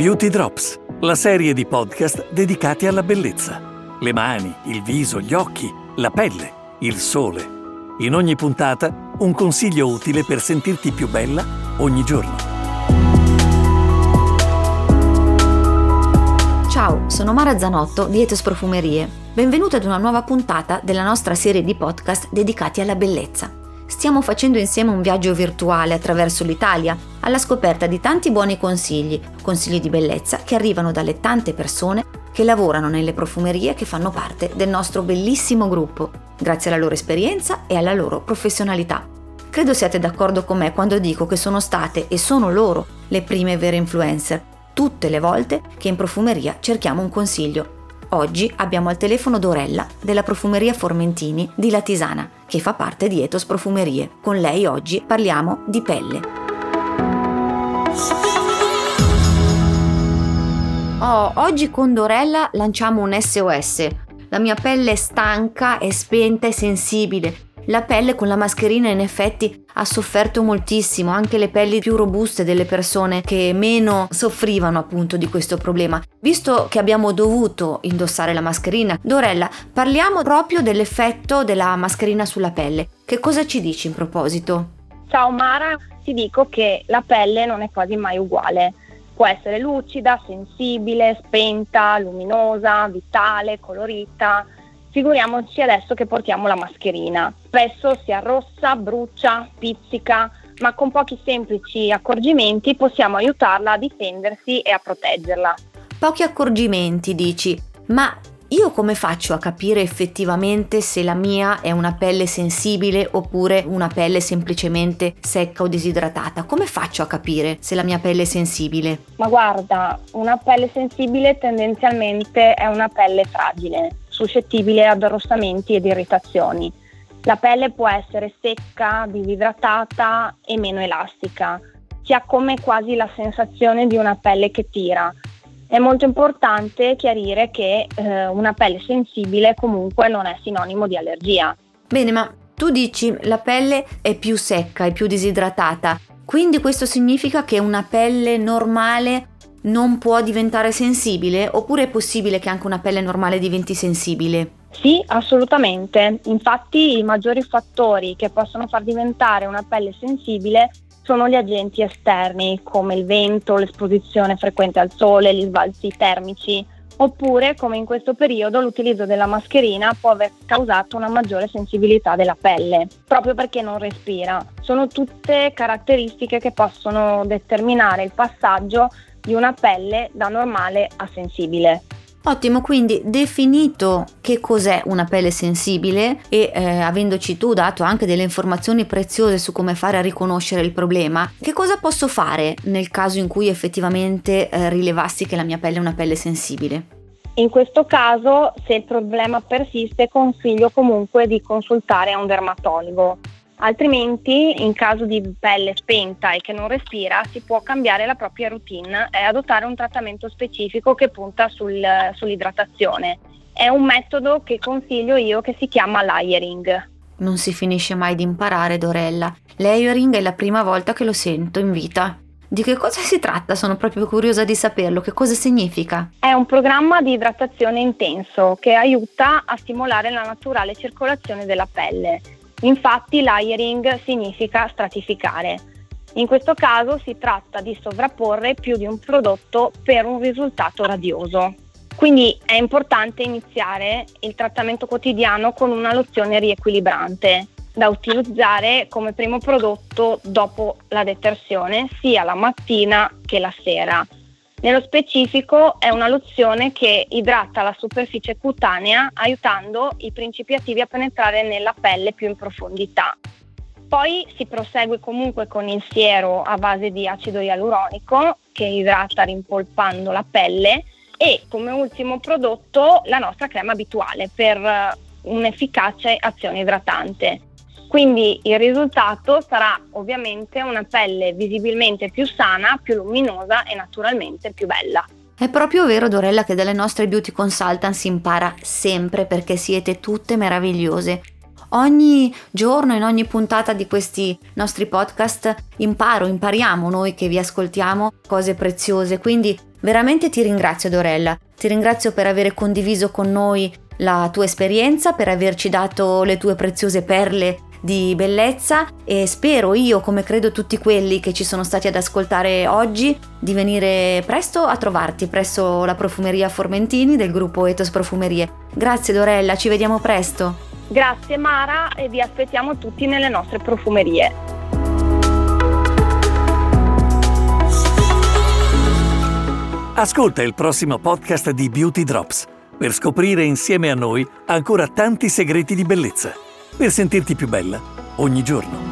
Beauty Drops, la serie di podcast dedicati alla bellezza. Le mani, il viso, gli occhi, la pelle, il sole. In ogni puntata un consiglio utile per sentirti più bella ogni giorno. Ciao, sono Mara Zanotto di Etos Profumerie. Benvenuta ad una nuova puntata della nostra serie di podcast dedicati alla bellezza stiamo facendo insieme un viaggio virtuale attraverso l'Italia alla scoperta di tanti buoni consigli, consigli di bellezza che arrivano dalle tante persone che lavorano nelle profumerie che fanno parte del nostro bellissimo gruppo, grazie alla loro esperienza e alla loro professionalità. Credo siate d'accordo con me quando dico che sono state e sono loro le prime vere influencer, tutte le volte che in profumeria cerchiamo un consiglio Oggi abbiamo al telefono Dorella della profumeria Formentini di Latisana, che fa parte di Etos Profumerie. Con lei oggi parliamo di pelle. Oh, oggi con Dorella lanciamo un SOS. La mia pelle è stanca, è spenta, è sensibile la pelle con la mascherina in effetti ha sofferto moltissimo, anche le pelli più robuste delle persone che meno soffrivano appunto di questo problema. Visto che abbiamo dovuto indossare la mascherina, Dorella, parliamo proprio dell'effetto della mascherina sulla pelle. Che cosa ci dici in proposito? Ciao Mara, ti dico che la pelle non è quasi mai uguale. Può essere lucida, sensibile, spenta, luminosa, vitale, colorita Figuriamoci adesso che portiamo la mascherina. Spesso si arrossa, brucia, pizzica, ma con pochi semplici accorgimenti possiamo aiutarla a difendersi e a proteggerla. Pochi accorgimenti, dici, ma io come faccio a capire effettivamente se la mia è una pelle sensibile oppure una pelle semplicemente secca o disidratata? Come faccio a capire se la mia pelle è sensibile? Ma guarda, una pelle sensibile tendenzialmente è una pelle fragile suscettibile ad arrossamenti ed irritazioni. La pelle può essere secca, disidratata e meno elastica. Si ha come quasi la sensazione di una pelle che tira. È molto importante chiarire che eh, una pelle sensibile comunque non è sinonimo di allergia. Bene, ma tu dici la pelle è più secca, è più disidratata, quindi questo significa che una pelle normale non può diventare sensibile oppure è possibile che anche una pelle normale diventi sensibile? Sì, assolutamente. Infatti i maggiori fattori che possono far diventare una pelle sensibile sono gli agenti esterni come il vento, l'esposizione frequente al sole, gli sbalzi termici, oppure come in questo periodo l'utilizzo della mascherina può aver causato una maggiore sensibilità della pelle, proprio perché non respira. Sono tutte caratteristiche che possono determinare il passaggio di una pelle da normale a sensibile. Ottimo, quindi definito che cos'è una pelle sensibile e eh, avendoci tu dato anche delle informazioni preziose su come fare a riconoscere il problema, che cosa posso fare nel caso in cui effettivamente eh, rilevassi che la mia pelle è una pelle sensibile? In questo caso, se il problema persiste, consiglio comunque di consultare un dermatologo. Altrimenti, in caso di pelle spenta e che non respira, si può cambiare la propria routine e adottare un trattamento specifico che punta sul, sull'idratazione. È un metodo che consiglio io che si chiama layering. Non si finisce mai di imparare, Dorella. Layering è la prima volta che lo sento in vita. Di che cosa si tratta? Sono proprio curiosa di saperlo. Che cosa significa? È un programma di idratazione intenso che aiuta a stimolare la naturale circolazione della pelle Infatti layering significa stratificare. In questo caso si tratta di sovrapporre più di un prodotto per un risultato radioso. Quindi è importante iniziare il trattamento quotidiano con una lozione riequilibrante da utilizzare come primo prodotto dopo la detersione sia la mattina che la sera nello specifico è una lozione che idrata la superficie cutanea aiutando i principi attivi a penetrare nella pelle più in profondità. Poi si prosegue comunque con il siero a base di acido ialuronico che idrata rimpolpando la pelle e come ultimo prodotto la nostra crema abituale per eh, un'efficace azione idratante. Quindi il risultato sarà ovviamente una pelle visibilmente più sana, più luminosa e naturalmente più bella. È proprio vero Dorella che dalle nostre beauty consultant si impara sempre perché siete tutte meravigliose. Ogni giorno, in ogni puntata di questi nostri podcast, imparo, impariamo noi che vi ascoltiamo cose preziose, quindi Veramente ti ringrazio Dorella, ti ringrazio per aver condiviso con noi la tua esperienza, per averci dato le tue preziose perle di bellezza e spero io, come credo tutti quelli che ci sono stati ad ascoltare oggi, di venire presto a trovarti presso la profumeria Formentini del gruppo Etos Profumerie. Grazie Dorella, ci vediamo presto. Grazie Mara e vi aspettiamo tutti nelle nostre profumerie. Ascolta il prossimo podcast di Beauty Drops per scoprire insieme a noi ancora tanti segreti di bellezza, per sentirti più bella ogni giorno.